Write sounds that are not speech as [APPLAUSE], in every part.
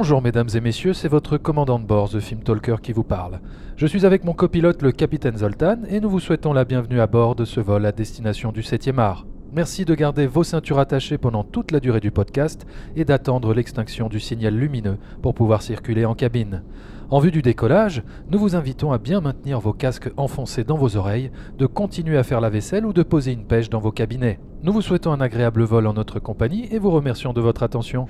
Bonjour mesdames et messieurs, c'est votre commandant de bord, The Film Talker, qui vous parle. Je suis avec mon copilote, le capitaine Zoltan, et nous vous souhaitons la bienvenue à bord de ce vol à destination du 7e art. Merci de garder vos ceintures attachées pendant toute la durée du podcast et d'attendre l'extinction du signal lumineux pour pouvoir circuler en cabine. En vue du décollage, nous vous invitons à bien maintenir vos casques enfoncés dans vos oreilles, de continuer à faire la vaisselle ou de poser une pêche dans vos cabinets. Nous vous souhaitons un agréable vol en notre compagnie et vous remercions de votre attention.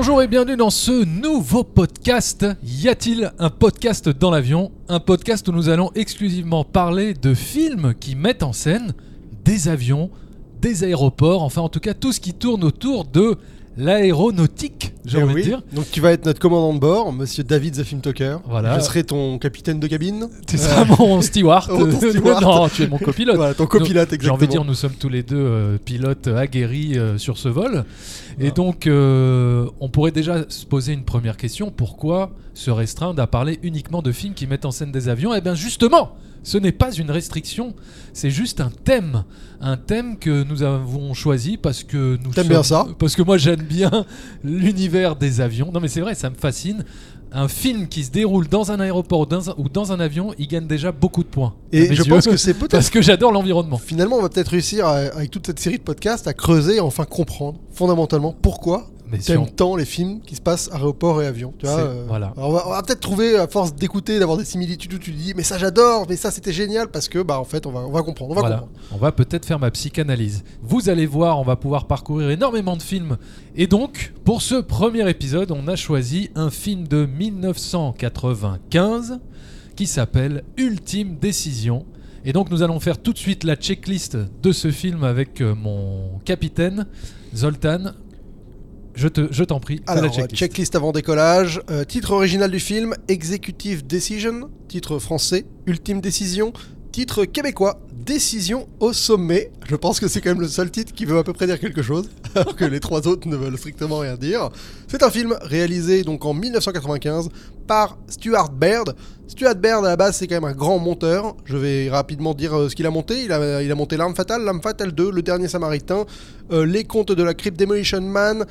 Bonjour et bienvenue dans ce nouveau podcast. Y a-t-il un podcast dans l'avion? Un podcast où nous allons exclusivement parler de films qui mettent en scène des avions, des aéroports, enfin en tout cas tout ce qui tourne autour de l'aéronautique, j'ai Eh envie oui. de dire. Donc tu vas être notre commandant de bord, monsieur David the Film Talker. Voilà. Je serai ton capitaine de cabine. Tu seras mon steward. [LAUGHS] Oh, steward. non, tu es mon copilote. Voilà, ton copilote, J'ai exactement. envie de dire, nous sommes tous les deux euh, pilotes aguerris euh, sur ce vol. Et donc, euh, on pourrait déjà se poser une première question. Pourquoi se restreindre à parler uniquement de films qui mettent en scène des avions? Eh bien, justement, ce n'est pas une restriction. C'est juste un thème. Un thème que nous avons choisi parce que nous T'aimes sommes- bien ça? Parce que moi, j'aime bien [LAUGHS] l'univers des avions. Non, mais c'est vrai, ça me fascine. Un film qui se déroule dans un aéroport ou dans un, ou dans un avion, il gagne déjà beaucoup de points. Et je yeux. pense que c'est peut-être. Parce que j'adore l'environnement. Finalement, on va peut-être réussir, à- avec toute cette série de podcasts, à creuser et enfin comprendre fondamentalement pourquoi Mais t'aimes sur- tant les films qui se passent aéroport et avion. Tu vois, euh, voilà. alors on va, peut-être trouver, à force d'écouter, d'avoir des similitudes où tu dis, mais ça j'adore, mais ça c'était génial, parce que, bah en fait, on va, on va comprendre. On va Voilà. va peut-être faire ma psychanalyse. Vous allez voir, on va pouvoir parcourir énormément de films. Et donc, pour ce premier épisode, on a choisi un film de 1995 qui s'appelle Ultime Décision. Et donc, nous allons faire tout de suite la checklist de ce film avec euh, mon capitaine, Zoltan. Je te- je t'en prie, la Alors, checklist. checklist avant décollage. Euh, titre original du film Executive Decision. Titre français Ultime Décision. Titre québécois Décision au sommet. Je pense que c'est quand même le seul titre qui veut à peu près dire quelque chose, [LAUGHS] alors que les trois autres ne veulent strictement rien dire. C'est un film réalisé donc en 1995 par Stuart Baird. Stuart Baird à la base c'est quand même un grand monteur. Je vais rapidement dire euh, ce qu'il a monté. Il a, il a monté L'arme fatale, L'arme fatale 2, Le dernier Samaritain, euh, Les contes de la crypte Demolition Man.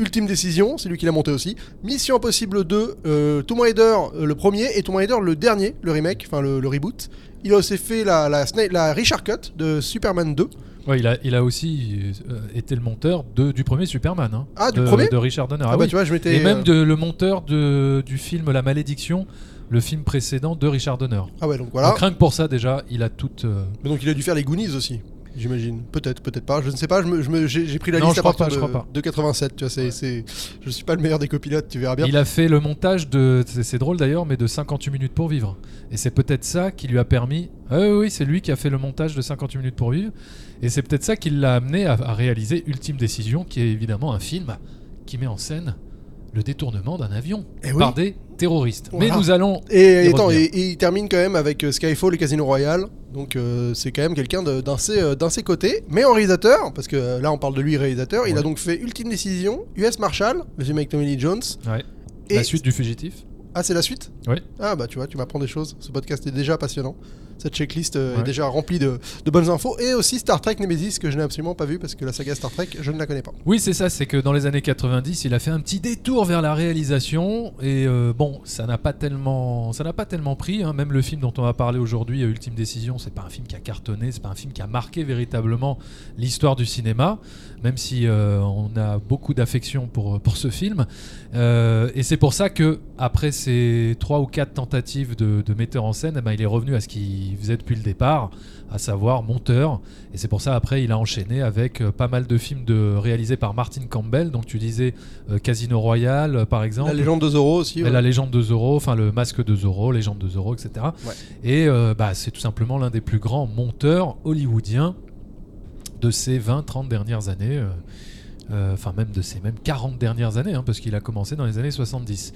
Ultime décision, c'est lui qui l'a monté aussi. Mission Impossible 2, euh, Tomb Raider euh, le premier et Tomb Raider le dernier, le remake, enfin le, le reboot. Il a aussi fait la, la, Sna- la Richard Cut de Superman 2. Ouais, il, a, il a aussi euh, été le monteur de, du premier Superman. hein, Ah, du de, premier De Richard Donner. Ah, Ah bah oui. tu vois, je m'étais. Et même euh, de, le monteur de, du film La Malédiction, le film précédent de Richard Donner. Ah ouais, donc voilà. Donc rien que pour ça déjà, il a toute... euh, Mais donc il a dû faire les Goonies aussi, j'imagine. Peut-être, peut-être pas. Je ne sais pas. je je J'ai pris la Non, liste je à crois partir pas, je de, crois pas. de 87. Tu vois, c'est, c'est- je suis pas le meilleur des copilotes, tu verras bien. Il a fait le montage de... C'est drôle d'ailleurs, mais de 58 minutes pour vivre. Et c'est peut-être ça qui lui a permis... Oui, oui, c'est lui qui a fait le montage de 58 minutes pour vivre. Et c'est peut-être ça qui l'a amené à, à réaliser Ultime Décision, qui est évidemment un film qui met en scène le détournement d'un avion Eh oui. par des terroristes. Voilà. Mais nous allons... Et, y attends, revenir. et, et il termine quand même avec euh, Skyfall et Casino Royale. Donc euh, c'est quand même quelqu'un de- d'un ses, euh, ses côtés. Mais en réalisateur, parce que là on parle de lui réalisateur, il a donc fait Ultime Décision, US Marshall, le film avec Tommy Lee Jones. Ouais. Et La suite du fugitif Ah c'est la suite? Oui. Ah bah tu vois, tu m'apprends des choses. Ce podcast est déjà passionnant. Cette checklist euh, Ouais. est déjà remplie de, de bonnes infos. Et aussi Star Trek Nemesis que je n'ai absolument pas vu parce que la saga Star Trek, je ne la connais pas. Oui, c'est ça, c'est que dans les années 90, il a fait un petit détour vers la réalisation et euh, bon, ça n'a pas tellement, ça n'a pas tellement pris. hein. Même le film dont on va parler aujourd'hui, euh, Ultime Décision, c'est pas un film qui a cartonné, c'est pas un film qui a marqué véritablement l'histoire du cinéma, même si euh, on a beaucoup d'affection pour pour ce film. Et c'est pour ça que après ces trois ou quatre tentatives de, de metteur en scène, eh ben, il est revenu à ce qu'il faisait depuis le départ, à savoir monteur. Et c'est pour ça après il a enchaîné avec euh, pas mal de films de, réalisés par Martin Campbell. Donc tu disais euh, Casino Royale euh, par exemple. La légende de Zorro aussi. Ouais. La légende de Zorro, enfin le masque de Zorro, légende de Zorro, etc. Ouais. Et euh, bah, c'est tout simplement l'un des plus grands monteurs hollywoodiens de ces 20-30 dernières années. Enfin, même de ces même 40 dernières années, hein, parce qu'il a commencé dans les années 70.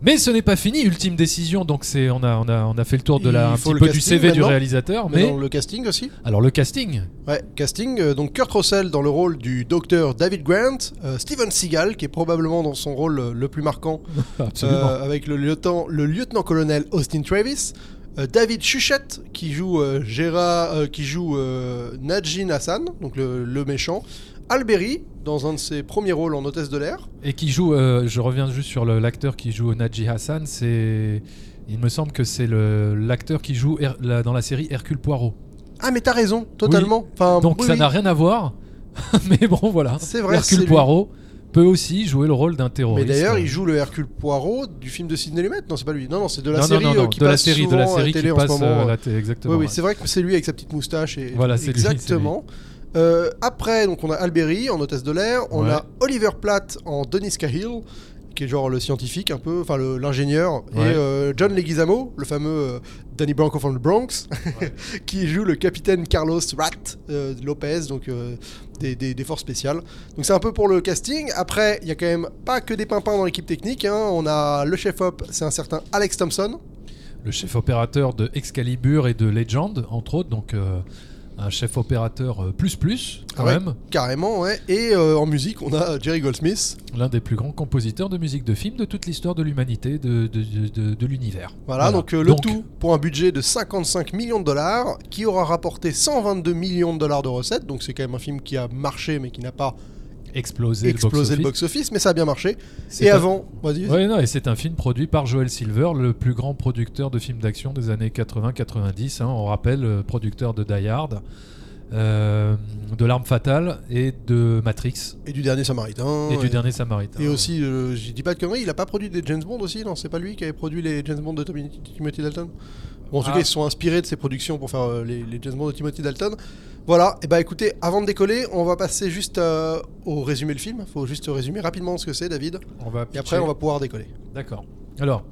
Mais ce n'est pas fini, ultime décision. Donc c'est on a, on a, on a fait le tour de la, Il un faut petit le peu du casting CV du maintenant. réalisateur. Mais Mais dans le casting aussi alors le casting, Ouais, casting. euh, donc Kurt Russell dans le rôle du docteur David Grant, euh, Steven Seagal qui est probablement dans son rôle euh, le plus marquant, [LAUGHS] absolument. euh, avec le lieutenant, le lieutenant-colonel Austin Travis, euh, David Chuchette qui joue euh, Gérard, euh, qui joue euh, Najin Hassan, donc le, le méchant, Alberi dans un de ses premiers rôles en hôtesse de l'air. Et qui joue, euh, je reviens juste sur l'acteur qui joue Naji Hassan, c'est. Il me semble que c'est l'acteur qui joue Her- la- dans la série Hercule Poirot. Ah mais t'as raison, totalement. Enfin, Donc oui, ça oui. n'a rien à voir. [LAUGHS] Mais bon, voilà. C'est vrai, c'est Hercule lui. Poirot peut aussi jouer le rôle d'un Mais terroriste. d'ailleurs, il joue le Hercule Poirot du film de Sidney Lumet. Non, c'est pas lui. Non, non, c'est de la Non, série non, non, euh, qui de la passe série, de la à série télé qui en ce passe moment. euh, la exactement. Oui, ouais. c'est vrai que c'est lui avec sa petite moustache. Et... Voilà, c'est lui, Exactement. Euh, après, donc on a Alberi en hôtesse de l'air. On Ouais. a Oliver Platt en Dennis Cahill, qui est genre le scientifique un peu, enfin l'ingénieur. Ouais. Et euh, John Leguizamo, le fameux euh, Danny Branco from the Bronx, [LAUGHS] qui joue le capitaine Carlos Rat euh, Lopez, donc des, des- des forces spéciales. Donc c'est un peu pour le casting. Après, il y a quand même pas que des pimpins dans l'équipe technique. hein. On a le chef-op, c'est un certain Alex Thompson. Le chef opérateur de Excalibur et de Legend, entre autres. Donc un chef opérateur euh, plus plus, quand Ouais. même. Carrément, ouais. Et euh, en musique, on a Jerry Goldsmith. L'un des plus grands compositeurs de musique de film de toute l'histoire de l'humanité, de, de, de- de- de l'univers. Voilà, donc euh, le tout pour un budget de 55 millions de dollars, qui aura rapporté 122 millions de dollars de recettes. Donc c'est quand même un film qui a marché, mais qui n'a pas explosé, explosé le box-office. mais ça a bien marché. Et un- avant, vas-y. Ouais, non, et c'est un film produit par Joel Silver, le plus grand producteur de films d'action des années 80-90. hein. on rappelle, euh, producteur de Die Hard, euh, de L'Arme Fatale et de Matrix Et du dernier Samaritain. et du Dernier Samaritain. Et aussi, euh, je dis pas de conneries, il a pas produit des James Bond aussi, non C'est pas lui qui avait produit les James Bond de Timothy Dalton? Bon, en tout Ah. cas, ils se sont inspirés de ses productions pour faire euh, les, les James Bond de Timothy Dalton. Voilà, et bah écoutez, avant de décoller, on va passer juste euh, au résumé le film. Faut juste résumer rapidement ce que c'est, David. On va Et après, on va pouvoir décoller. D'accord. Alors,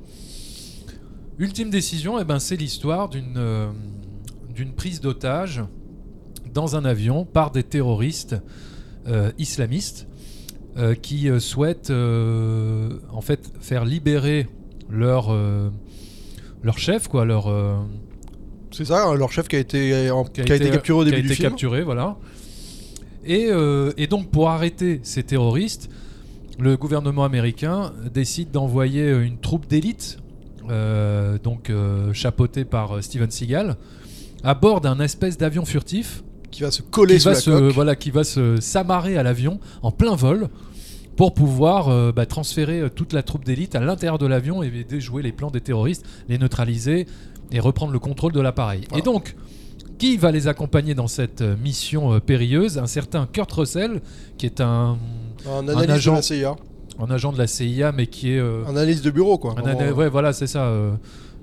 ultime décision, eh ben, c'est l'histoire d'une euh, d'une prise d'otage dans un avion par des terroristes islamistes qui souhaitent en fait faire libérer leur leur chef, quoi, leur euh, C'est ça, leur chef qui a été, en- qui a été été- capturé au qui a début du été film. capturé, voilà. Et, euh, et donc pour arrêter ces terroristes, le gouvernement américain décide d'envoyer une troupe d'élite, euh, donc euh, chapeautée par euh, Steven Seagal, à bord d'un espèce d'avion furtif Qui va se coller qui sous va, la se, coque. voilà, qui va se s'amarrer à l'avion en plein vol pour pouvoir euh, bah, transférer euh, toute la troupe d'élite à l'intérieur de l'avion et déjouer les plans des terroristes, les neutraliser et reprendre le contrôle de l'appareil. Voilà. Et donc, qui va les accompagner dans cette euh, mission périlleuse? Un certain Kurt Russell, qui est un, Un agent- de la CIA. un agent de la CIA, mais qui est... euh, Un analyste de bureau, quoi. un ana- ouais, voilà, c'est ça. euh,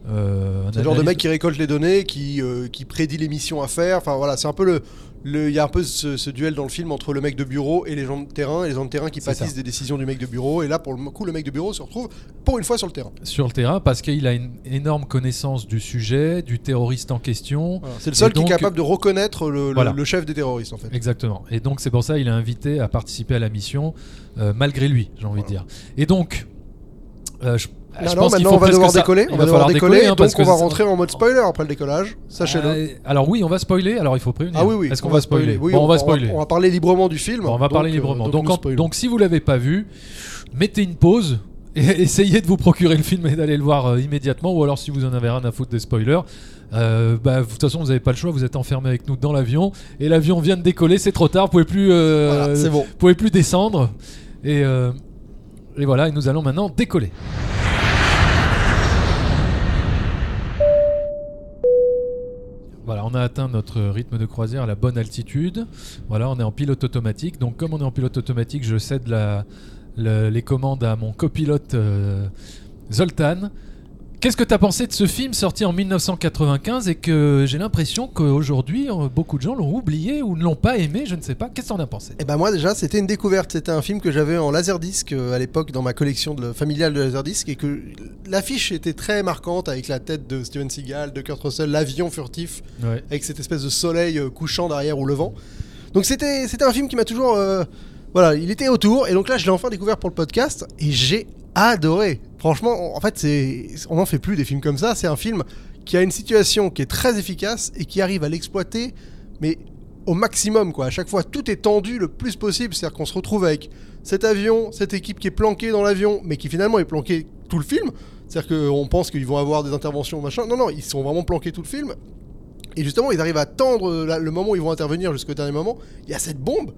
euh, un C'est le genre de mec qui récolte les données, qui, qui prédit les missions à faire. Enfin voilà, c'est un peu le. Il y a un peu ce, ce duel dans le film entre le mec de bureau et les gens de terrain, et les gens de terrain qui pâtissent ça. des décisions du mec de bureau. Et là, pour le coup, le mec de bureau se retrouve pour une fois sur le terrain. sur le terrain parce qu'il a une énorme connaissance du sujet, du terroriste en question. Voilà. C'est le seul donc- qui est capable de reconnaître le, le- Voilà. le chef des terroristes, en fait. Exactement. Et donc c'est pour ça qu'il est invité à participer à la mission euh, malgré lui, j'ai envie de dire. Et donc, euh, je, Non, je non, pense qu'il maintenant faut on va devoir décoller. On va va devoir falloir décoller, décoller, hein, parce donc on va rentrer en mode spoiler après le décollage. Sachez-le. Euh, alors oui, on va spoiler. Alors il faut prévenir. ah oui, oui, Est-ce qu'on va spoiler, Oui, Bon, on va spoiler. On va parler librement du film. Bon, on va donc, parler euh, librement. donc Donc, en- donc si vous l'avez pas vu, mettez une pause et [LAUGHS] essayez de vous procurer le film et d'aller le voir euh, immédiatement. Ou alors si vous en avez rien à foutre des spoilers, euh, bah, de toute façon vous n'avez pas le choix. Vous êtes enfermé avec nous dans l'avion et l'avion vient de décoller. C'est trop tard. Vous pouvez plus. euh, Voilà, c'est bon. vous pouvez plus descendre. Et, euh, et voilà, et nous allons maintenant décoller. Voilà, on a atteint notre rythme de croisière à la bonne altitude. Voilà, on est en pilote automatique. Donc, comme on est en pilote automatique, je cède les commandes à mon copilote euh, Zoltan. Qu'est-ce que tu as pensé de ce film sorti en 1995 et que j'ai l'impression qu'aujourd'hui, euh, beaucoup de gens l'ont oublié ou ne l'ont pas aimé Je ne sais pas. Qu'est-ce que t'en as pensé? Et ben moi déjà c'était une découverte, c'était un film que j'avais en laserdisc euh, à l'époque dans ma collection de, familiale de laserdisc et que l'affiche était très marquante avec la tête de Steven Seagal, de Kurt Russell, l'avion furtif Ouais. avec cette espèce de soleil euh, couchant derrière ou levant. Donc c'était c'était un film qui m'a toujours euh, voilà, il était autour et donc là je l'ai enfin découvert pour le podcast et j'ai adoré. Franchement, en fait, on n'en fait plus des films comme ça, c'est un film qui a une situation qui est très efficace et qui arrive à l'exploiter mais au maximum quoi. À chaque fois, tout est tendu le plus possible, c'est-à-dire qu'on se retrouve avec cet avion, cette équipe qui est planquée dans l'avion mais qui finalement est planquée tout le film. C'est-à-dire qu'on pense qu'ils vont avoir des interventions machin. Non non, ils sont vraiment planqués tout le film. Et justement, ils arrivent à tendre la- le moment où ils vont intervenir jusqu'au dernier moment. Il y a cette bombe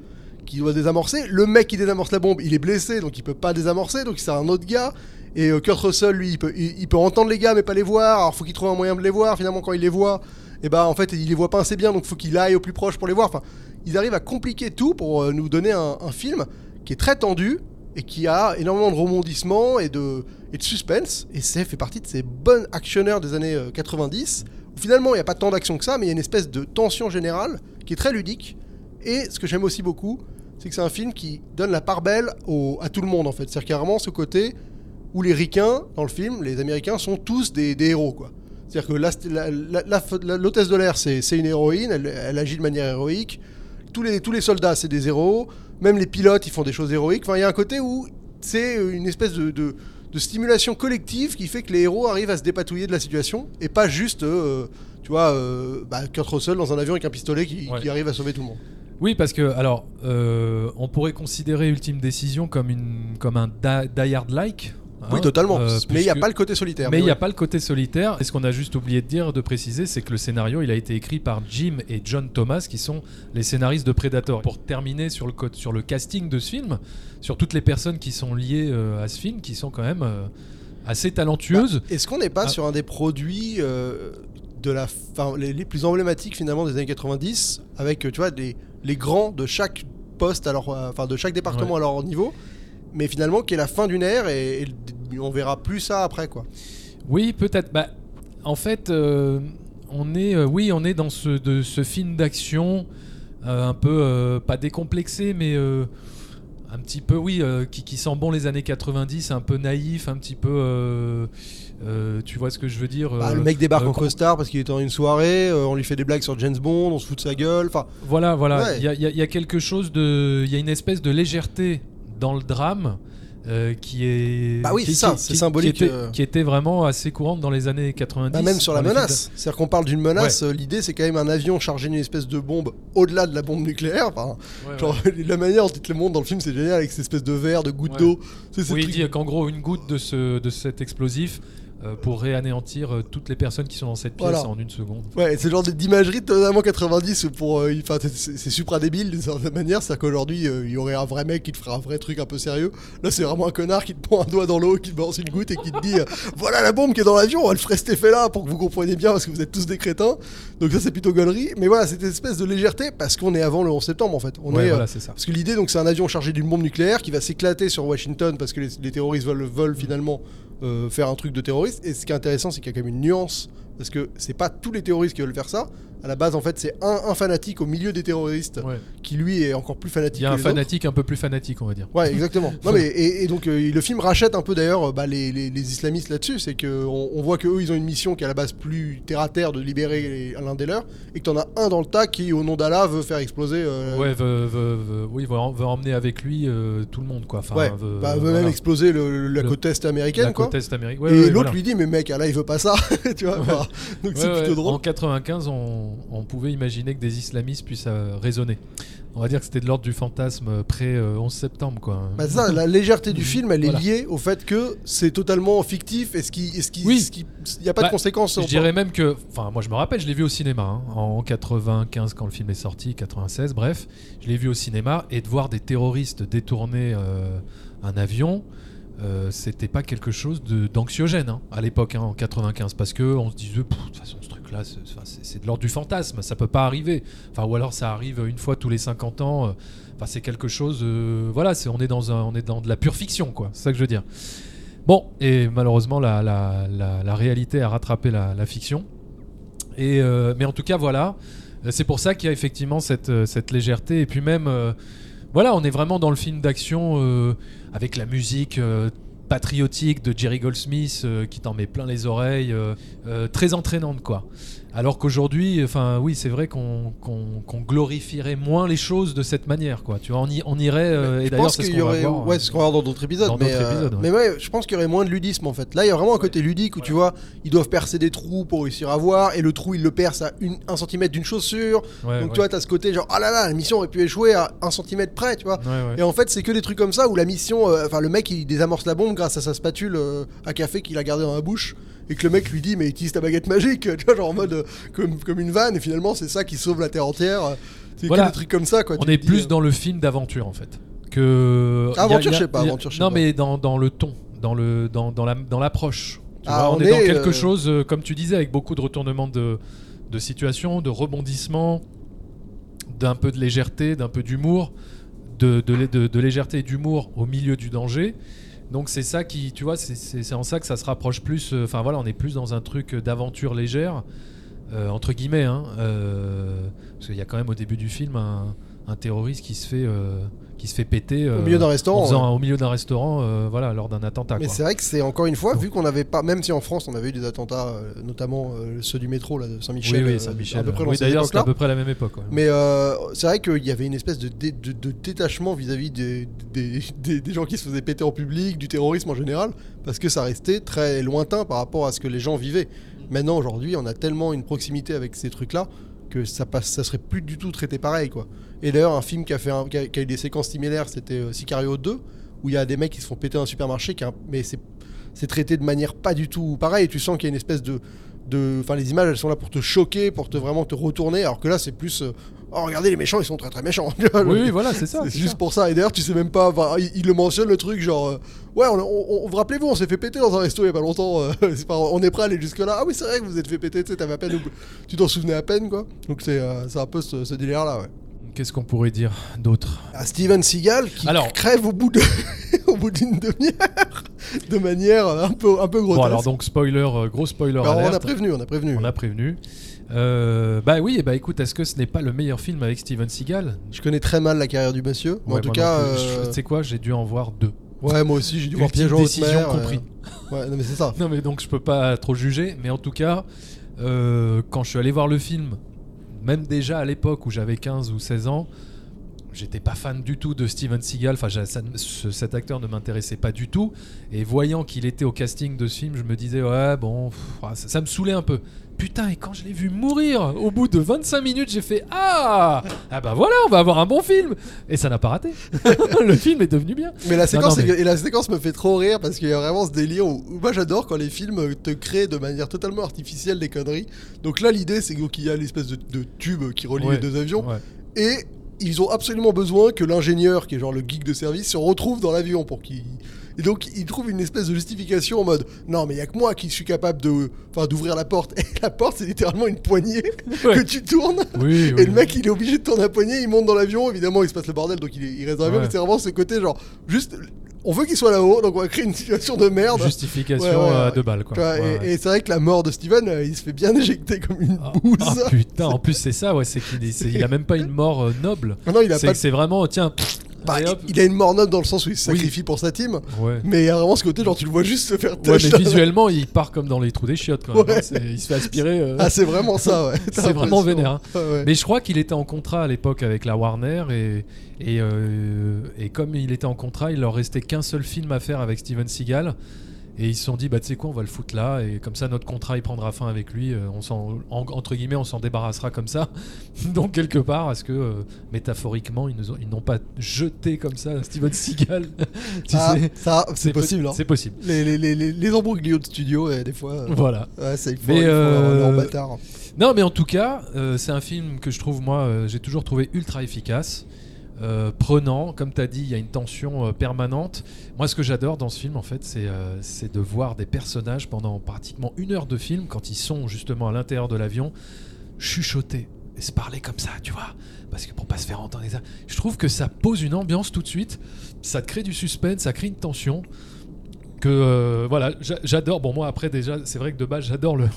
qui doit désamorcer. Le mec qui désamorce la bombe, il est blessé, donc il peut pas désamorcer, donc c'est un autre gars. Et euh, Kurt Russell, lui, il peut, il, peut entendre les gars, mais pas les voir. Alors faut qu'il trouve un moyen de les voir. Finalement, quand il les voit, et bah en fait, il les voit pas assez bien, donc faut qu'il aille au plus proche pour les voir. Enfin, ils arrivent à compliquer tout pour euh, nous donner un, film qui est très tendu et qui a énormément de rebondissements et de, et de suspense. Et c'est fait partie de ces bonnes actionneurs des années euh, 90. Où finalement, il n'y a pas tant d'action que ça, mais il y a une espèce de tension générale qui est très ludique. Et ce que j'aime aussi beaucoup, c'est que c'est un film qui donne la part belle au- à tout le monde en fait. C'est-à-dire qu'il y a vraiment ce côté où les ricains, dans le film, les américains, sont tous des, des héros quoi. C'est-à-dire que l'hôtesse de l'air, c'est c'est une héroïne, elle, elle agit de manière héroïque. Tous les, tous les soldats, c'est des héros. Même les pilotes, ils font des choses héroïques. Enfin, il y a un côté où c'est une espèce de, de- de stimulation collective qui fait que les héros arrivent à se dépatouiller de la situation et pas juste, euh, tu vois, euh, bah, Kurt Russell dans un avion avec un pistolet qui, Ouais. qui arrive à sauver tout le monde. Oui, parce que, alors, euh, on pourrait considérer Ultime Décision comme, une, comme un Die Hard-like. hein, oui, totalement. euh, mais il n'y a pas le côté solitaire. Mais il n'y a pas le côté solitaire. Et ce qu'on a juste oublié de dire, de préciser, c'est que le scénario, il a été écrit par Jim et John Thomas, qui sont les scénaristes de Predator. Pour terminer sur le, sur le casting de ce film, sur toutes les personnes qui sont liées euh, à ce film, qui sont quand même euh, assez talentueuses. Est-ce qu'on n'est pas Ah. sur un des produits de la fin, les, les plus emblématiques finalement des années 90 avec euh, tu vois des, les grands de chaque poste alors euh, enfin de chaque département Ouais. à leur niveau mais finalement qui est la fin d'une ère et, et on verra plus ça après quoi. Oui, peut-être. Bah, en fait, euh, on est, euh, oui, on est dans ce, de, ce film d'action euh, un peu pas décomplexé, mais un petit peu, oui, euh, qui, qui sent bon les années 90, un peu naïf, un petit peu. euh, euh, tu vois ce que je veux dire Bah, le mec débarque en costard parce qu'il est dans une soirée, on lui fait des blagues sur James Bond, on se fout de sa gueule, enfin Voilà, voilà. Ouais. Il y, a, il y il y a quelque chose de. Il y a une espèce de légèreté dans le drame. Euh, qui est Bah oui, qui- c'est ça, symbolique, qui était, euh. qui était vraiment assez courante dans les années 90 bah, même sur la menace. C'est-à-dire qu'on parle d'une menace, euh, l'idée c'est quand même un avion chargé d'une espèce de bombe au-delà de la bombe nucléaire. Enfin, d'a- Ouais, genre, [LAUGHS] la manière dont il le montre dans le film c'est génial avec cette espèce de verre, de gouttes Ouais. d'eau. Oui, il dit qu'en gros, une goutte de, ce, de cet explosif euh, pourrait anéantir euh, toutes les personnes qui sont dans cette pièce Voilà. en une seconde. Ouais, c'est le genre d'imagerie totalement 90 pour. euh, Enfin, c'est- supra débile d'une certaine manière. C'est-à-dire qu'aujourd'hui, euh, il y aurait un vrai mec qui te ferait un vrai truc un peu sérieux. Là, c'est vraiment un connard qui te prend un doigt dans l'eau, qui te balance une goutte et qui te dit euh, Voilà la bombe qui est dans l'avion, elle ferait cet effet-là pour que vous compreniez bien parce que vous êtes tous des crétins. Donc, ça, c'est plutôt gaulerie. Mais voilà, cette espèce de légèreté parce qu'on est avant le 11 septembre en fait. On Ouais, est. voilà, c'est ça. parce que l'idée, donc, c'est un avion chargé d'une bombe nucléaire qui va s'éclater sur Washington parce que les, les terroristes veulent, veulent finalement faire un truc de terroriste. Et ce qui est intéressant, c'est qu'il y a quand même une nuance parce que c'est pas tous les terroristes qui veulent faire ça. À la base, en fait, c'est un, un fanatique au milieu des terroristes Ouais. qui lui est encore plus fanatique. Il y a un fanatique un peu plus fanatique, on va dire. Ouais, exactement. [LAUGHS] non mais et, et donc euh, le film rachète un peu d'ailleurs euh, bah, les, les- les islamistes là-dessus, c'est que on, voit que eux ils ont une mission qui est à la base plus terre à terre de libérer l'un des leurs, et que t'en as un dans le tas qui au nom d'Allah veut faire exploser. euh, Ouais, veut, veut- veut- oui, veut, en- veut emmener avec lui euh, tout le monde, quoi. Enfin, ouais, veut, bah, voilà. même exploser le- la côte est américaine la quoi. côte est américaine. et Ouais, l'autre voilà. lui dit mais mec là il veut pas ça [LAUGHS] tu vois donc c'est plutôt drôle En 95, on, on pouvait imaginer que des islamistes puissent euh, raisonner. On va dire que c'était de l'ordre du fantasme pré-11 septembre, quoi. Bah, ça, la légèreté du Mhm. film, elle est Voilà. liée au fait que c'est totalement fictif et ce qui, ce qui, Oui. ce qui- a pas Bah, de conséquences. Je dirais même que, enfin, moi je me rappelle, je l'ai vu au cinéma hein, en 95 quand le film est sorti, 96, bref, je l'ai vu au cinéma et de voir des terroristes détourner euh, un avion, euh, c'était pas quelque chose d'anxiogène hein, à l'époque, hein, en 95, parce que on se disait, de toute façon, ce truc-là, c'est- de l'ordre du fantasme, ça peut pas arriver. Enfin, ou alors ça arrive une fois tous les 50 ans. euh, Enfin, c'est quelque chose. euh, voilà, on est dans un, on est dans de la pure fiction, quoi. C'est ça que je veux dire. Bon, et malheureusement, la, réalité a rattrapé la, fiction. Et, mais en tout cas, voilà. C'est pour ça qu'il y a effectivement cette, légèreté. Et puis même, voilà, on est vraiment dans le film d'action euh, avec la musique euh, patriotique de Jerry Goldsmith euh, qui t'en met plein les oreilles, très entraînante, quoi. Alors qu'aujourd'hui, enfin, oui, c'est vrai qu'on glorifierait moins les choses de cette manière, quoi. Tu vois, on, y, on irait. euh, et je d'ailleurs, pense c'est ce qu'il y qu'on va aurait, voir. ouais, ce qu'on va voir dans d'autres épisodes. dans mais, euh, épisodes, ouais. mais ouais, je pense qu'il y aurait moins de ludisme en fait. Là, il y a vraiment un côté ludique où tu vois, ils doivent percer des trous pour réussir à voir, et le trou, ils le percent à une, un centimètre d'une chaussure. Donc tu vois, t'as ce côté genre, ah là là, la mission aurait pu échouer à un centimètre près, tu vois. Et en fait, c'est que des trucs comme ça où la mission, euh, enfin, le mec il désamorce la bombe grâce à sa spatule à café qu'il a gardée dans la bouche, et que le mec lui dit, mais utilise ta baguette magique, [LAUGHS] tu vois, genre en mode euh, comme, comme une vanne, et finalement, c'est ça qui sauve la terre entière. C'est Voilà. que des trucs comme ça, quoi. On tu est dis, plus euh, dans le film d'aventure en fait. Que Ah, aventure, je sais pas, aventure, Non, mais dans, dans le ton, dans le dans, dans la dans l'approche. Ah, vois, on, on est, dans quelque euh, chose, comme tu disais, avec beaucoup de retournements de de situation, de rebondissements, d'un peu de légèreté, d'un peu d'humour, de, de, de- de légèreté et d'humour au milieu du danger. Donc c'est ça qui, tu vois, c'est- en ça que ça se rapproche plus. euh, Enfin voilà, on est plus dans un truc d'aventure légère, euh, entre guillemets, hein, euh, parce qu'il y a quand même au début du film un, terroriste qui se fait, qui se fait péter Au euh, milieu d'un restaurant. en faisant ouais. un- au milieu d'un restaurant, euh, voilà, lors d'un attentat. Mais c'est vrai que c'est encore une fois, vu qu'on n'avait pas, même si en France on avait eu des attentats, euh, notamment ceux du métro là, de Saint-Michel, oui, oui, Saint-Michel. à peu près Oui, d'ailleurs, c'était à peu près la même époque. ouais. Mais c'est vrai qu'il y avait une espèce de, dé- de- de détachement vis-à-vis des, des- des- des gens qui se faisaient péter en public, du terrorisme en général, parce que ça restait très lointain par rapport à ce que les gens vivaient. Maintenant, aujourd'hui, on a tellement une proximité avec ces trucs-là que ça, serait plus du tout traité pareil. quoi. Et d'ailleurs, un film qui a, fait qui a- eu des séquences similaires, c'était euh, Sicario 2, où il y a des mecs qui se font péter dans un supermarché, mais c'est traité de manière pas du tout pareille. Tu sens qu'il y a une espèce de. de- Enfin, les images, elles sont là pour te choquer, pour te vraiment te retourner, alors que là, c'est plus. euh, oh, regardez, les méchants, ils sont très très méchants. [LAUGHS] Oui, oui, voilà, c'est ça. C'est juste ça. pour ça. Et d'ailleurs, tu sais même pas. enfin, il, il le mentionne le truc, genre. euh, ouais, on, on- on- vous rappelez-vous, on s'est fait péter dans un resto il y a pas longtemps. euh, [LAUGHS] pas- on est prêt à aller jusque-là. Ah oui, c'est vrai que vous êtes fait péter, tu sais, t'avais à peine. Tu t'en souvenais à peine, quoi. Donc c'est euh, un peu ce, ce délire-là, ouais. Qu'est-ce qu'on pourrait dire d'autre À Steven Seagal qui Alors- crève au bout de [LAUGHS] au bout d'une demi-heure de manière un peu un peu grotesque. Bon, alors donc spoiler, gros spoiler Alors, on a prévenu, on a prévenu. On a prévenu. Euh, bah oui, et bah écoute, est-ce que ce n'est pas le meilleur film avec Steven Seagal? Je connais très mal la carrière du monsieur, mais Ouais, en tout cas, euh, tu sais quoi, j'ai dû en voir deux. ouais, moi aussi, j'ai dû voir Piège en décision mer, euh, compris. Ouais, non mais c'est ça. [LAUGHS] Non mais donc je peux pas trop juger, mais en tout cas, euh, quand je suis allé voir le film, même déjà à l'époque où j'avais 15 ou 16 ans, j'étais pas fan du tout de Steven Seagal, enfin ça ce- cet acteur ne m'intéressait pas du tout, et voyant qu'il était au casting de ce film, je me disais ouais bon, pff, ah, ça, ça me saoulait un peu. Putain, et quand je l'ai vu mourir, au bout de 25 minutes, j'ai fait Ah Ah bah voilà, on va avoir un bon film Et ça n'a pas raté. [LAUGHS] le film est devenu bien. Mais la séquence, non, mais- est- et la séquence me fait trop rire parce qu'il y a vraiment ce délire où, où moi j'adore quand les films te créent de manière totalement artificielle des conneries. Donc là, l'idée c'est qu'il y a l'espèce de, de tube qui relie Ouais. les deux avions Ouais. et ils ont absolument besoin que l'ingénieur, qui est genre le geek de service, se retrouve dans l'avion pour qu'il. Et donc ils trouvent une espèce de justification en mode non mais il y a que moi qui suis capable de enfin d'ouvrir la porte [LAUGHS] et la porte c'est littéralement une poignée Ouais. que tu tournes Oui, et le mec, il est obligé de tourner la poignée, il monte dans l'avion, évidemment, il se passe le bordel, donc il, est- il reste dans l'avion, Ouais. mais c'est vraiment ce côté, genre, juste, on veut qu'il soit là-haut, donc on va créer une situation de merde. Justification Ouais, ouais, à ouais. deux balles quoi. Ouais, et c'est vrai que la mort de Steven, euh, il se fait bien éjecter comme une Ah, bouse. ah, putain, en plus c'est ça, ouais, c'est qu'il il a même pas une mort euh, noble. Ah non, il a C'est pas. c'est vraiment, tiens, bah, il a une mort noble dans le sens où il se Oui. sacrifie pour sa team, ouais. mais il y a vraiment ce côté, genre, tu le vois juste se faire Ouais, touch. mais visuellement, il part comme dans les trous des chiottes quand même. Ouais. hein, Il se fait aspirer. euh, Ah, c'est vraiment ça, ouais. [LAUGHS] C'est vraiment vénère, hein. Ouais, ouais. Mais je crois qu'il était en contrat à l'époque avec la Warner et, et, euh, et comme il était en contrat, il leur restait qu'un seul film à faire avec Steven Seagal. Et ils se sont dit, bah tu sais quoi, on va le foutre là, et comme ça notre contrat il prendra fin avec lui, euh, on s'en, en- entre guillemets, on s'en débarrassera comme ça. [LAUGHS] Donc quelque part, est-ce que euh, métaphoriquement, ils nous ont- ils n'ont pas jeté comme ça Steven [LAUGHS] Seagal [LAUGHS] Tu Ah, sais, ça, c'est po- possible. hein. C'est possible. Les, les, les, les, les embrouilles de studio, euh, des fois. euh, Voilà. Ouais, ça, il faut, Mais, il faut leur- leur bâtard. Non, mais en tout cas, c'est un film que je trouve, moi, j'ai toujours trouvé ultra efficace, euh, prenant. Comme tu as dit, il y a une tension euh, permanente. Moi, ce que j'adore dans ce film, en fait, c'est euh, c'est de voir des personnages pendant pratiquement une heure de film, quand ils sont justement à l'intérieur de l'avion, chuchoter et se parler comme ça, tu vois. Parce que pour pas se faire entendre, ça, je trouve que ça pose une ambiance tout de suite. Ça crée du suspense, ça crée une tension. Que voilà, j'a- j'adore. Bon, moi, après, déjà, c'est vrai que de base, j'adore le.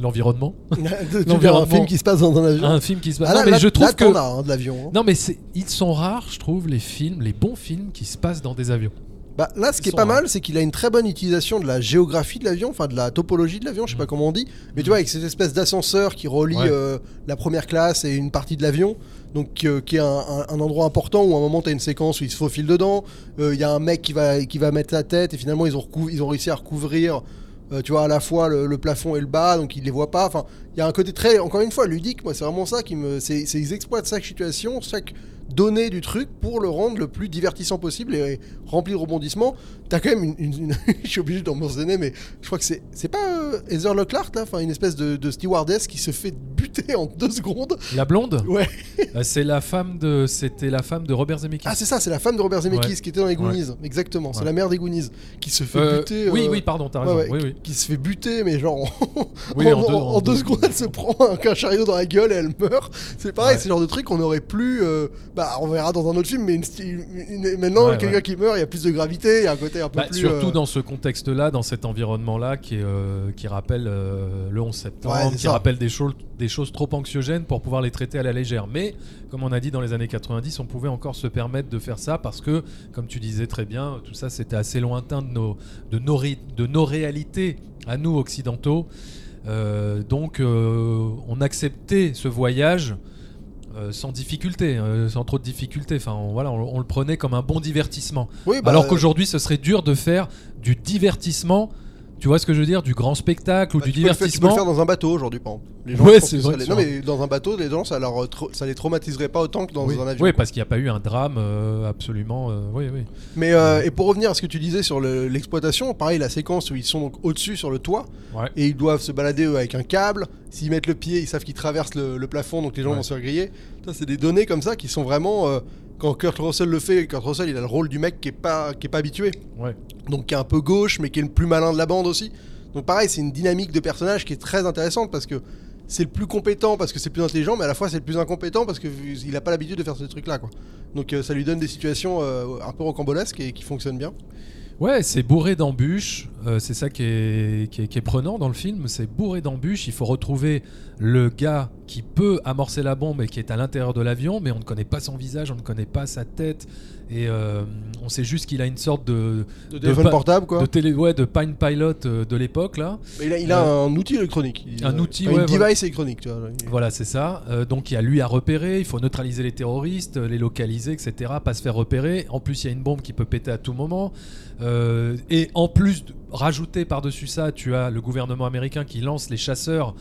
L'environnement. [LAUGHS] tu un film qui se passe dans un avion Un film qui se passe. Ah, là, non, mais là- je trouve là, que. as, hein, de l'avion. hein. Non, mais ils sont rares, je trouve, les films, les bons films qui se passent dans des avions. Bah, là, ce qui est pas mal, c'est qu'il a une très bonne utilisation de la géographie de l'avion, enfin de la topologie de l'avion, je sais Mm. pas comment on dit. Mais tu vois, avec cette espèce d'ascenseur qui relie Ouais. euh, la première classe et une partie de l'avion, donc euh, qui est un, un- un endroit important où à un moment t'as une séquence où il se faufile dedans. Euh, Il y a un mec qui va, qui va mettre la tête et finalement ils ont, ils ont réussi à recouvrir. Euh, tu vois, à la fois le, plafond et le bas, donc ils les voient pas. Enfin, il y a un côté très, encore une fois, ludique. Moi, c'est vraiment ça qui me. C'est- ils exploitent chaque situation, chaque donnée du truc pour le rendre le plus divertissant possible et rempli de rebondissements. T'as quand même une. une- une- [LAUGHS] je suis obligé d'en mentionner, mais je crois que c'est. C'est pas euh, Heather Lockhart, là Enfin, une espèce de, de stewardess qui se fait buter en deux secondes. La blonde? Ouais. Euh, C'est la femme de. C'était la femme de Robert Zemeckis. Ah, c'est ça, c'est la femme de Robert Zemeckis Ouais. qui était dans les Goonies. Exactement, c'est Ouais. la mère des Goonies qui se fait Euh, buter. oui, euh, oui, pardon, t'as raison. Oui, oui. Qui se fait buter, mais genre en, [LAUGHS] Oui, en- en deux- en- en deux secondes, elle se prend un, un chariot dans la gueule et elle meurt. C'est pareil, c'est le genre de truc qu'on aurait plus. Bah, on verra dans un autre film, mais une sti- une- maintenant, Ouais, quelqu'un ouais. qui meurt, il y a plus de gravité, il y a un côté un peu Bah, plus. surtout euh, dans ce contexte-là, dans cet environnement-là qui, euh, qui rappelle euh, le 11 septembre, Ouais, qui ça. rappelle des choses, des choses trop anxiogènes pour pouvoir les traiter à la légère. Mais, comme on a dit dans les années 90, on pouvait encore se permettre de faire ça parce que, comme tu disais très bien, tout ça c'était assez lointain de nos, de nos, ri- de nos réalités à nous occidentaux. Donc, on acceptait ce voyage. Euh, sans difficulté, euh, sans trop de difficulté. Enfin, on, voilà, on- on le prenait comme un bon divertissement. Oui, bah, Alors qu'aujourd'hui, ce serait dur de faire du divertissement. Tu vois ce que je veux dire? Du grand spectacle ou bah, du tu peux le faire- Tu peux le divertissement? faire dans un bateau aujourd'hui, par exemple. Les Ouais, je pense c'est vrai les- Non, mais dans un bateau, les gens, ça, leur, tra- ça les traumatiserait pas autant que dans oui, un avion. Oui, parce qu'il n'y a pas eu un drame euh, absolument. euh, oui, oui. Mais euh, et pour revenir à ce que tu disais sur le- l'exploitation, pareil, la séquence où ils sont donc au-dessus sur le toit Ouais. et ils doivent se balader eux, avec un câble. S'ils mettent le pied, ils savent qu'ils traversent le, le plafond, donc les gens Ouais. vont se griller. C'est des données comme ça qui sont vraiment. Quand Kurt Russell le fait, Kurt Russell, il a le rôle du mec qui est pas, qui est pas habitué, Ouais. donc qui est un peu gauche, mais qui est le plus malin de la bande aussi. Donc pareil, c'est une dynamique de personnage qui est très intéressante parce que c'est le plus compétent parce que c'est le plus intelligent, mais à la fois c'est le plus incompétent parce qu'il a pas l'habitude de faire ce truc-là, quoi. Donc euh, ça lui donne des situations euh, un peu rocambolesques et qui fonctionnent bien. Ouais, c'est bourré d'embûches. euh, c'est ça qui est, qui, est, qui est prenant dans le film. C'est bourré d'embûches. Il faut retrouver le gars qui peut amorcer la bombe et qui est à l'intérieur de l'avion, mais on ne connaît pas son visage, on ne connaît pas sa tête. Et euh, on sait juste qu'il a une sorte de, De téléphone portable, quoi. de, télé, ouais, de Pine Pilot euh, de l'époque, là. Mais il a, il a un outil électronique. Il- Un euh, outil, enfin, ouais, voilà. device électronique, tu vois. Voilà, c'est ça. Euh, donc il y a lui à repérer, il faut neutraliser les terroristes, euh, les localiser, etc. Pas se faire repérer. En plus, il y a une bombe qui peut péter à tout moment. Euh, et en plus, rajouter par-dessus ça, tu as le gouvernement américain qui lance les chasseurs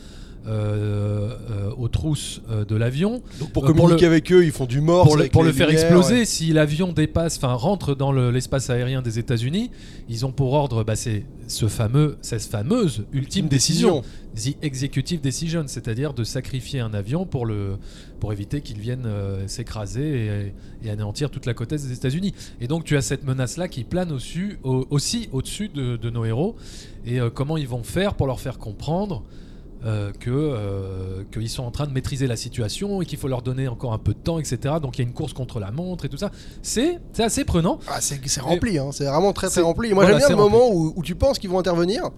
euh, euh, aux trousses euh, de l'avion. Donc pour Euh, pour communiquer le- avec eux, ils font du mort. Pour le, pour le faire exploser, si l'avion dépasse, enfin rentre dans le- l'espace aérien des États-Unis, ils ont pour ordre, bah, c'est ce fameux, cette fameuse ultime décision, the executive decision, c'est-à-dire de sacrifier un avion pour le, pour éviter qu'il vienne euh, s'écraser et, et anéantir toute la côte est des États-Unis. Et donc tu as cette menace-là qui plane au- aussi au-dessus de, de nos héros. Et euh, comment ils vont faire pour leur faire comprendre euh, que euh, qu'ils sont en train de maîtriser la situation et qu'il faut leur donner encore un peu de temps, etc. Donc il y a une course contre la montre et tout ça. C'est assez prenant. Ah, c'est c'est rempli, hein, c'est vraiment très très rempli. Et Moi voilà, j'aime bien le moment où, où tu penses qu'ils vont intervenir.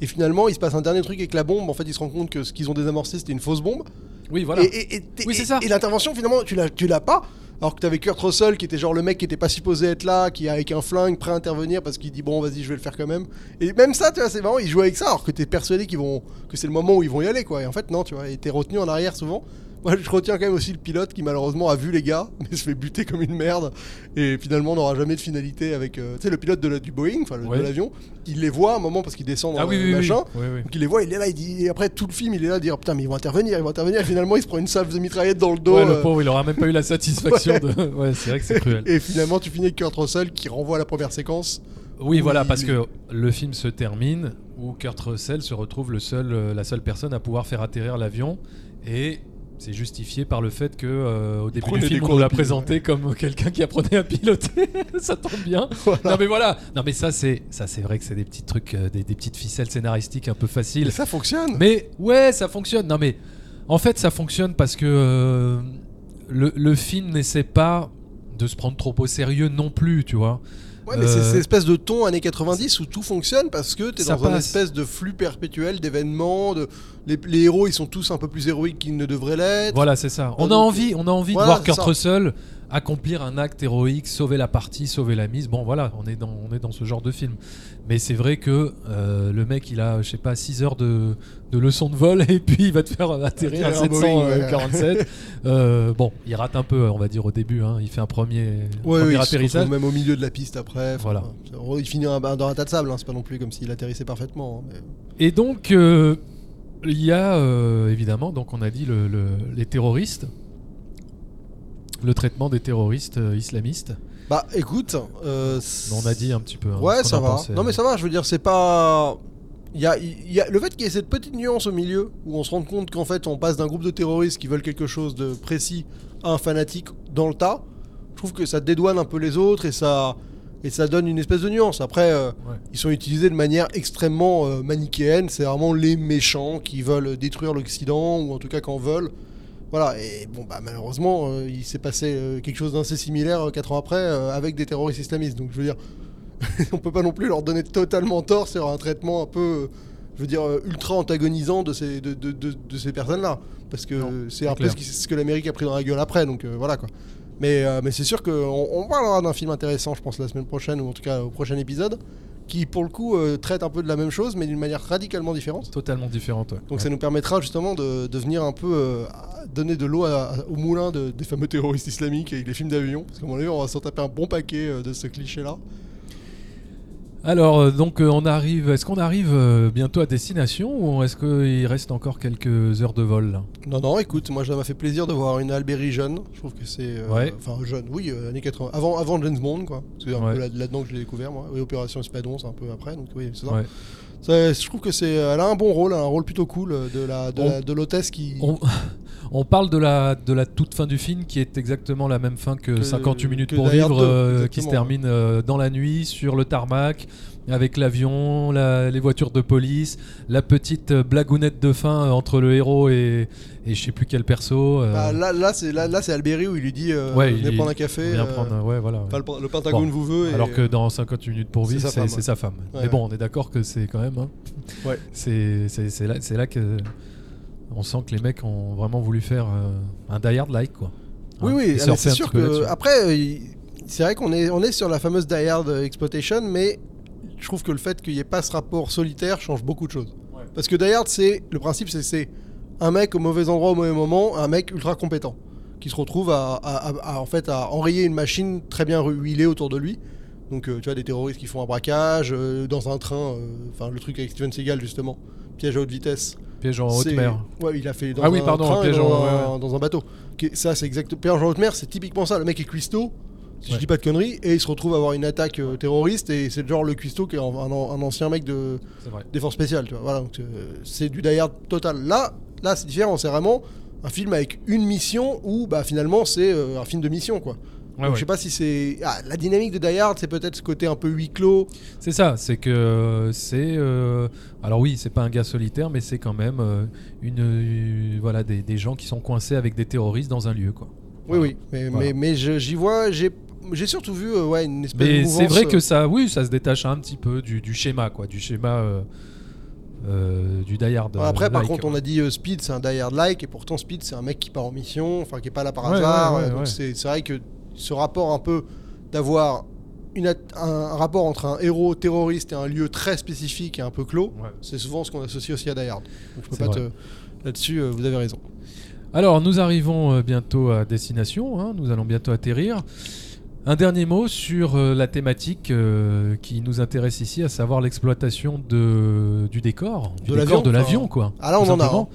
Et finalement, il se passe un dernier truc avec la bombe. En fait, ils se rendent compte que ce qu'ils ont désamorcé, c'était une fausse bombe. Oui, voilà. Et, et- et- Oui, et- ça. Et l'intervention, finalement, tu l'as pas. Alors que t'avais Kurt Russell qui était genre le mec qui était pas supposé être là, qui avec un flingue prêt à intervenir parce qu'il dit bon vas-y je vais le faire quand même. Et même ça tu vois c'est marrant, il joue avec ça alors que t'es persuadé qu'ils vont que c'est le moment où ils vont y aller quoi. Et en fait non tu vois, et t'es retenu en arrière souvent. Moi je retiens quand même aussi le pilote qui malheureusement a vu les gars mais se fait buter comme une merde et finalement n'aura jamais de finalité avec euh, tu sais le pilote de la- du Boeing, enfin Ouais. de l'avion. Il les voit à un moment parce qu'il descend dans ah oui, le oui, oui, machin. oui. Donc il les voit, il est là, il dit. Et après tout le film, il est là à dire putain, mais ils vont intervenir, ils vont intervenir. Et finalement, il se prend une salve de mitraillette dans le dos. Ouais, le euh, pauvre, il aura même pas eu la satisfaction [LAUGHS] Ouais. de. Ouais, c'est vrai que c'est cruel. et finalement, tu finis avec Kurt Russell qui renvoie à la première séquence. Oui, voilà, parce que le film se termine où Kurt Russell se retrouve le seul, euh, la seule personne à pouvoir faire atterrir l'avion et c'est justifié par le fait que euh, au début du film on nous l'a présenté comme [LAUGHS] quelqu'un qui apprenait à piloter. [LAUGHS] ça tombe bien. Voilà. Non mais voilà. Non mais ça c'est ça c'est vrai que c'est des petits trucs, euh, des, des petites ficelles scénaristiques un peu faciles. ça fonctionne. Mais ouais, ça fonctionne. Non mais en fait, ça fonctionne parce que euh, le, le film n'essaie pas de se prendre trop au sérieux non plus, tu vois. Ouais, mais c'est Euh, cette espèce de ton années 90 où tout fonctionne parce que t'es dans un espèce de flux perpétuel d'événements. De... Les, les héros, ils sont tous un peu plus héroïques qu'ils ne devraient l'être. Voilà, c'est ça. On a donc, envie, on a envie voilà, de voir Kurt ça. Russell accomplir un acte héroïque, sauver la partie, sauver la mise. Bon, voilà, on est dans, on est dans ce genre de film. Mais c'est vrai que euh, le mec, il a, je sais pas, 6 heures de, de leçons de vol [LAUGHS] et puis il va te faire atterrir à Atterrir un Boeing, ouais. 747. [LAUGHS] Euh, bon, il rate un peu, on va dire au début. hein. Il fait un premier, Ouais, premier oui, atterrissage. même au milieu de la piste après. Voilà. Il finit un- dans un tas de sable, hein, c'est pas non plus comme s'il atterrissait parfaitement. hein, mais- Et donc, euh, il y a euh, évidemment, donc on a dit le- le- les terroristes, le traitement des terroristes euh, islamistes. Bah écoute, euh, On a dit un petit peu. hein, Ouais, ça va. Non, mais ça va, je veux dire, c'est pas. Il y a, il y a- le fait qu'il y ait cette petite nuance au milieu où on se rend compte qu'en fait on passe d'un groupe de terroristes qui veulent quelque chose de précis à un fanatique dans le tas, je trouve que ça dédouane un peu les autres et ça, et ça donne une espèce de nuance. Après, euh, Ouais. ils sont utilisés de manière extrêmement euh, manichéenne, c'est vraiment les méchants qui veulent détruire l'Occident ou en tout cas qu'en veulent. Voilà, et bon, bah malheureusement, euh, il s'est passé euh, quelque chose d'assez similaire 4 ans après euh, avec des terroristes islamistes. Donc je veux dire, [LAUGHS] on peut pas non plus leur donner totalement tort sur un traitement un peu, euh, je veux dire, euh, ultra antagonisant de ces, de, de- de- de ces personnes-là. Parce que c'est un peu clair. ce, que l'Amérique a pris dans la gueule après, donc euh, voilà quoi. Mais, euh, mais c'est sûr qu'on on parlera d'un film intéressant, je pense, la semaine prochaine, ou en tout cas au prochain épisode, qui pour le coup euh, traite un peu de la même chose, mais d'une manière radicalement différente. Totalement différente. ouais. Donc Ouais. ça nous permettra justement de, de venir un peu euh, donner de l'eau au moulin de- des fameux terroristes islamiques avec les films d'avion. Parce qu'à mon avis, on va s'en taper un bon paquet euh, de ce cliché-là. Alors, euh, donc, euh, on arrive. Est-ce qu'on arrive euh, bientôt à destination ou est-ce qu'il reste encore quelques heures de vol là? Non, non, écoute, moi ça m'a fait plaisir de voir une Alberi jeune. Je trouve que c'est. euh, Ouais. Enfin, jeune, oui, euh, années 80. Avant, avant James Bond, quoi. C'est un Ouais. peu là- là-dedans que je l'ai découvert, moi. Oui, Opération Espadon, c'est un peu après, donc oui, c'est ça. Ouais. Ça, Je trouve que c'est. Elle a un bon rôle, elle a un rôle plutôt cool de la de On- la- de l'hôtesse qui. On, on parle de la, de la toute fin du film qui est exactement la même fin que, Que- 58 minutes que pour vivre, 2, euh, qui se termine euh, dans la nuit sur le tarmac avec l'avion, la- les voitures de police, la petite euh, blagounette de fin entre le héros et, et je sais plus quel perso. euh, Bah, là, là, c'est là, là, c'est Alberi où il lui dit euh, Ouais, venez il- prendre un café. euh, prendre, ouais, voilà. le, le Pentagone Bon. vous veut. et- Alors que dans 58 minutes pour vivre, c'est sa femme. Ouais, Mais bon, on est d'accord que c'est quand même. hein, Ouais. C'est là, c'est là que on sent que les mecs ont vraiment voulu faire euh, un Die Hard like quoi. Oui, Hein, oui, ah, c'est sûr que. Après, euh, c'est vrai qu'on est, on est sur la fameuse Die Hard Exploitation, mais je trouve que le fait qu'il n'y ait pas ce rapport solitaire change beaucoup de choses. Ouais. Parce que Die Hard, c'est. Le principe, c'est c'est un mec au mauvais endroit au mauvais moment, un mec ultra compétent, qui se retrouve à, à- à- à, en fait, à enrayer une machine très bien huilée autour de lui. Donc, euh, tu vois, des terroristes qui font un braquage euh, dans un train, euh, enfin, le truc avec Steven Seagal, justement, piège à haute vitesse. Piège en haute mer. Ouais, il a fait dans Ah oui, un pardon, train piège dans, en- un, ouais, dans un bateau. Ça, c'est exact. Piège en haute mer, c'est typiquement ça. Le mec est cuistot, si je dis pas de conneries, et il se retrouve à avoir une attaque euh, terroriste, et c'est le genre le cuistot qui est un, un- un ancien mec de C'est vrai. défense spéciale. Tu vois. Voilà, donc, euh, c'est du die hard total. Là, là, c'est différent. C'est vraiment un film avec une mission où, bah, finalement, c'est euh, un film de mission, quoi. Ouais, Donc, ouais. Je sais pas si c'est ah, la dynamique de Die Hard, c'est peut-être ce côté un peu huis clos. C'est ça, c'est que euh, c'est. euh, alors oui, c'est pas un gars solitaire, mais c'est quand même euh, une, euh, voilà, des, des gens qui sont coincés avec des terroristes dans un lieu. Quoi. Oui, oui, mais, Voilà. mais, mais je- j'y vois, j'ai j'ai surtout vu euh, ouais, une espèce de Mais c'est vrai que ça, oui, ça se détache un petit peu du, du schéma, quoi, du schéma euh, euh, du Die Hard. Après, par contre, on a dit Speed, c'est un Die Hard like, et pourtant Speed, c'est un mec qui part en mission, enfin qui est pas là par Ouais, hasard. donc c'est vrai que ce rapport un peu d'avoir une un, rapport entre un héros terroriste et un lieu très spécifique et un peu clos, Ouais. c'est souvent ce qu'on associe aussi à Die Hard. Donc je peux C'est pas vrai. te là-dessus, euh, vous avez raison. Alors, nous arrivons euh, bientôt à destination, hein, nous allons bientôt atterrir. Un dernier mot sur euh, la thématique qui nous intéresse ici, à savoir l'exploitation de, du décor, du De décor l'avion, de l'avion, quoi. ah là, on en a, simplement.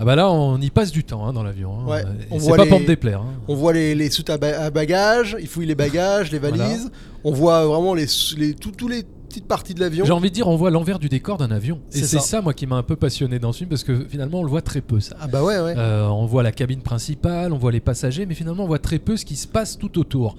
Ah bah là, on y passe du temps hein, dans l'avion. hein. Ouais, on C'est pas les- pour me déplaire. hein. On voit les, les soutes à, ba- à bagages, il fouille les bagages, les Voilà. valises, on voit vraiment les, les, tous les petites parties de l'avion. J'ai envie de dire, on voit l'envers du décor d'un avion. Et C'est ça. ça. moi, qui m'a un peu passionné dans ce film, parce que finalement, on le voit très peu, ça. Ah bah ouais, ouais. Euh, on voit la cabine principale, on voit les passagers, mais finalement, on voit très peu ce qui se passe tout autour.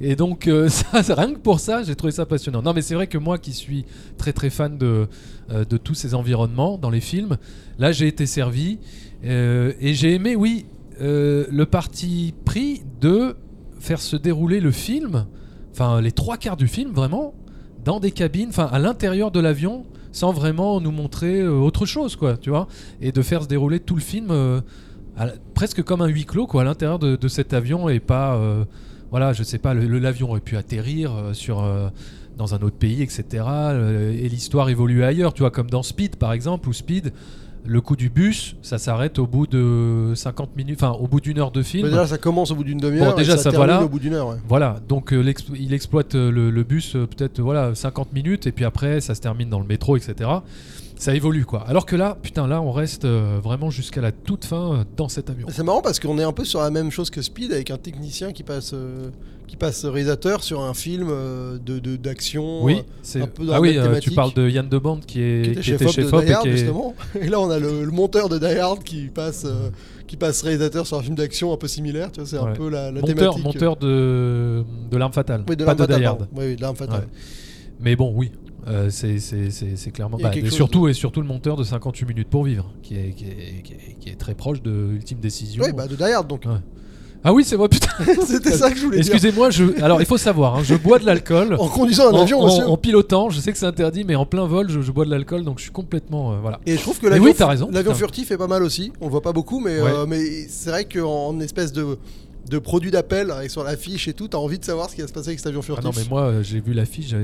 Et donc, euh, [LAUGHS] ça, rien que pour ça, j'ai trouvé ça passionnant. Non, mais c'est vrai que moi, qui suis très très fan de, euh, de tous ces environnements dans les films, là, j'ai été servi et j'ai aimé, oui, le parti pris de faire se dérouler le film, enfin les trois quarts du film, vraiment, dans des cabines, enfin à l'intérieur de l'avion, sans vraiment nous montrer euh, autre chose, quoi, tu vois, et de faire se dérouler tout le film euh, presque comme un huis clos, quoi, à l'intérieur de, cet avion et pas, euh, voilà, je sais pas, l'avion aurait pu atterrir dans un autre pays, etc. et l'histoire évolue ailleurs, tu vois, comme dans Speed par exemple, ou Speed. Le coup du bus, ça s'arrête au bout de 50 minutes, enfin au bout d'une heure de film. Mais déjà, ça commence au bout d'une demi-heure. Bon, déjà, et ça, voilà. au bout d'une heure. ouais. Voilà, donc euh, l'explo- il exploite euh, le, le bus euh, peut-être voilà 50 minutes et puis après ça se termine dans le métro, etc. ça évolue quoi. Alors que là, putain, là, on reste euh, vraiment jusqu'à la toute fin euh, dans cet avion. C'est marrant parce qu'on est un peu sur la même chose que Speed avec un technicien qui passe, euh, qui passe réalisateur sur un film de d'action. Oui, c'est. un peu dans Ah oui, tu parles de Yann de Bande qui, est, qui était chef de Die et Hard, qui est. justement. Et là, on a le, le monteur de Die Hard qui passe, qui passe réalisateur sur un film d'action un peu similaire. Tu vois, c'est un peu la, la monteur, thématique. monteur de, de l'arme fatale, Oui, de pas l'arme de Die Hard. Oui, oui, de l'arme fatale. Ouais. Mais bon, oui, euh, c'est clairement. Bah, et surtout, et surtout le monteur de 58 minutes pour vivre, qui est, qui est, qui est, qui est très proche de Ultime Décision. Oui, bah de Die Hard donc. Ouais. Ah oui, c'est vrai, putain. [LAUGHS] C'était ça que je voulais dire. Excusez-moi, je... alors il faut savoir, hein, je bois de l'alcool. En conduisant un avion, en- monsieur. en pilotant, je sais que c'est interdit, mais en plein vol, je, je bois de l'alcool, donc je suis complètement. euh, voilà. Et je trouve que l'avion oui, furtif est pas mal aussi. On le voit pas beaucoup, mais, Ouais. euh, mais c'est vrai qu'en espèce de, de produit d'appel avec sur l'affiche et tout, t'as envie de savoir ce qui va se passer avec cet avion Ah furtif. non, mais moi, euh, j'ai vu l'affiche,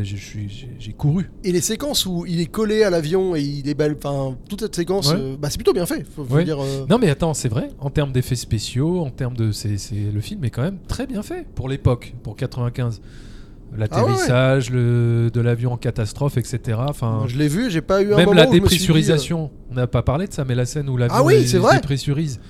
j'ai couru. Et les séquences où il est collé à l'avion et il est belle, enfin toute cette séquence, Ouais. euh, bah, c'est plutôt bien fait. Faut, faut Ouais. dire. euh, Non, mais attends, c'est vrai, en termes d'effets spéciaux, en termes de. c'est le film est quand même très bien fait pour l'époque, pour 95. L'atterrissage, le- de l'avion en catastrophe, etc. Enfin, Je l'ai vu, j'ai pas eu un même moment la dit, dépressurisation. On n'a pas parlé de ça, mais la scène où l'avion Ah oui, dépressurise.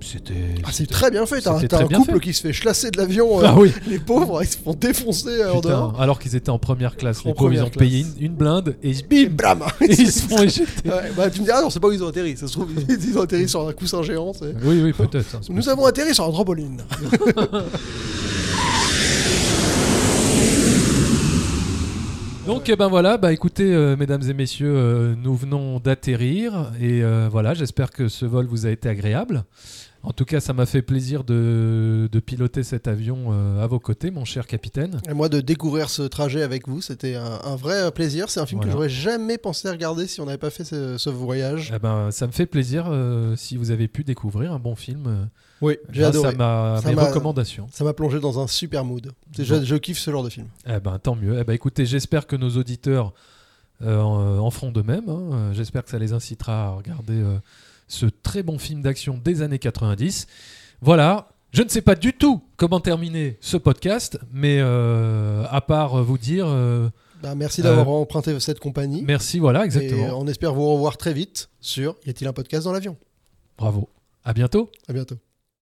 C'était. Ah, c'est très bien fait. T'as un couple fait. qui se fait chlasser de l'avion. euh, Ah oui, Les pauvres, ils se font défoncer euh, en putain, dehors. alors qu'ils étaient en première classe. En Les pauvres, ils ont payé une, une blinde et bim blam Et [LAUGHS] ils se font éjecter. Ouais, bah, tu me diras, non, c'est pas où ils ont atterri. Ça se trouve, [LAUGHS] ils ont atterri sur un coussin géant. Oui, oui, peut-être. hein, Nous avons atterri sur un trampoline. [LAUGHS] Donc eh ben voilà, bah écoutez euh, mesdames et messieurs, euh, nous venons d'atterrir et euh, voilà, j'espère que ce vol vous a été agréable. En tout cas, ça m'a fait plaisir de, de piloter cet avion euh, à vos côtés, mon cher capitaine. Et moi, de découvrir ce trajet avec vous, c'était un, un vrai plaisir. C'est un film Voilà. que j'aurais jamais pensé regarder si on n'avait pas fait ce, ce voyage. Eh ben, ça me fait plaisir euh, si vous avez pu découvrir un bon film euh, Oui, j'ai adoré. à ma, Ça mes m'a- recommandations. Ça m'a plongé dans un super mood. Je, kiffe ce genre de film. Eh ben, tant mieux. Eh ben, écoutez, j'espère que nos auditeurs euh, en, feront de même. hein. J'espère que ça les incitera à regarder euh, ce très bon film d'action des années 90. Voilà. Je ne sais pas du tout comment terminer ce podcast, mais euh, à part vous dire euh, Bah, merci d'avoir Euh, emprunté cette compagnie. merci, voilà, Et exactement. on espère vous revoir très vite sur Y a-t-il un podcast dans l'avion? Bravo. À bientôt. À bientôt.